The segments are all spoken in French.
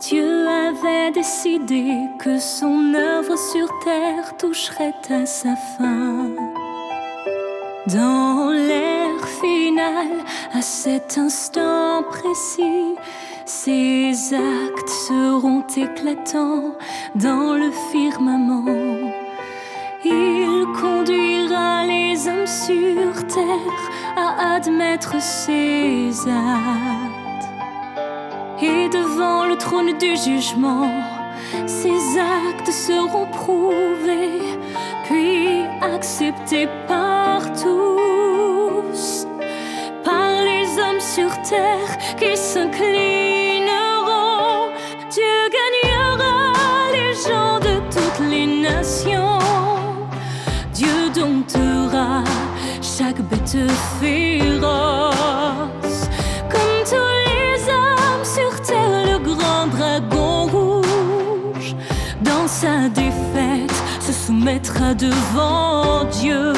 Dieu avait décidé que son œuvre sur terre toucherait à sa fin. Dans l'air final, à cet instant précis, ses actes seront éclatants dans le firmament. Il conduira les hommes sur terre à admettre ses actes. Et devant le trône du jugement, ses actes seront prouvés, puis acceptés par tous, par les hommes sur terre qui s'inclineront. Dieu gagnera les gens de toutes les nations. Dieu domptera chaque bête féroce. Se soumettra devant Dieu.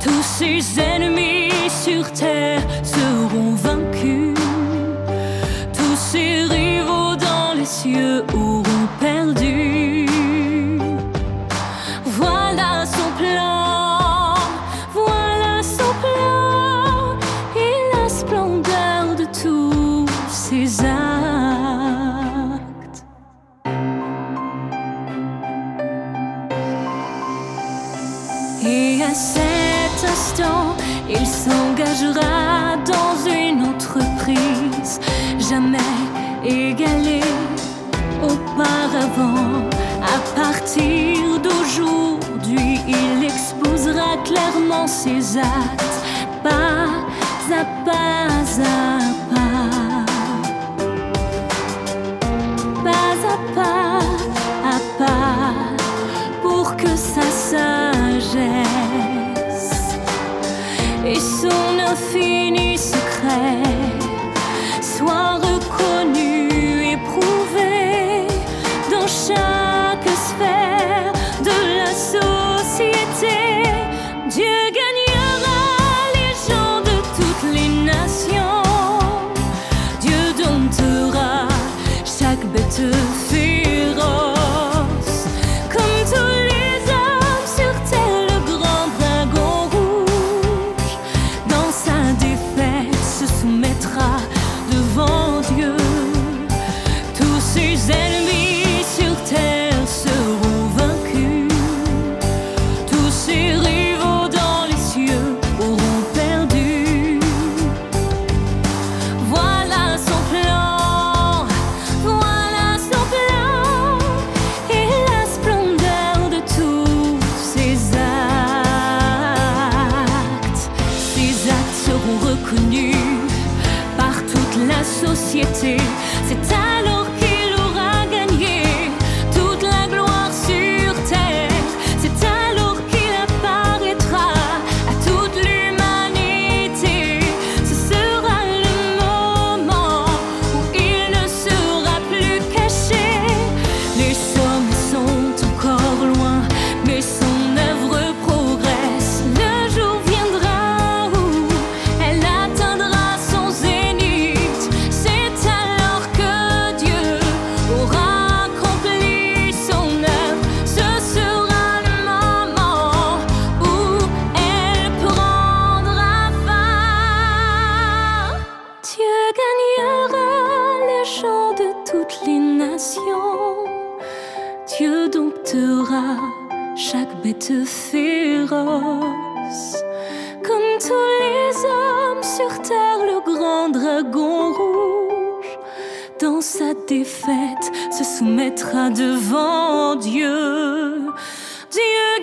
Tous ses ennemis sur terre seront vaincus. Tous ses rivaux dans les cieux Et à cet instant, il s'engagera dans une entreprise jamais égalée auparavant. À partir d'aujourd'hui, il exposera clairement ses actes, pas à pas et son infini secret soient reconnus et prouvés dans chaque sphère de la société. Dieu gagnera les gens de toutes les nations. Reconnus par toute la société. C'est alors de toutes les nations. Dieu domptera chaque bête féroce. Comme tous les hommes sur terre, le grand dragon rouge, dans sa défaite, se soumettra devant Dieu. Dieu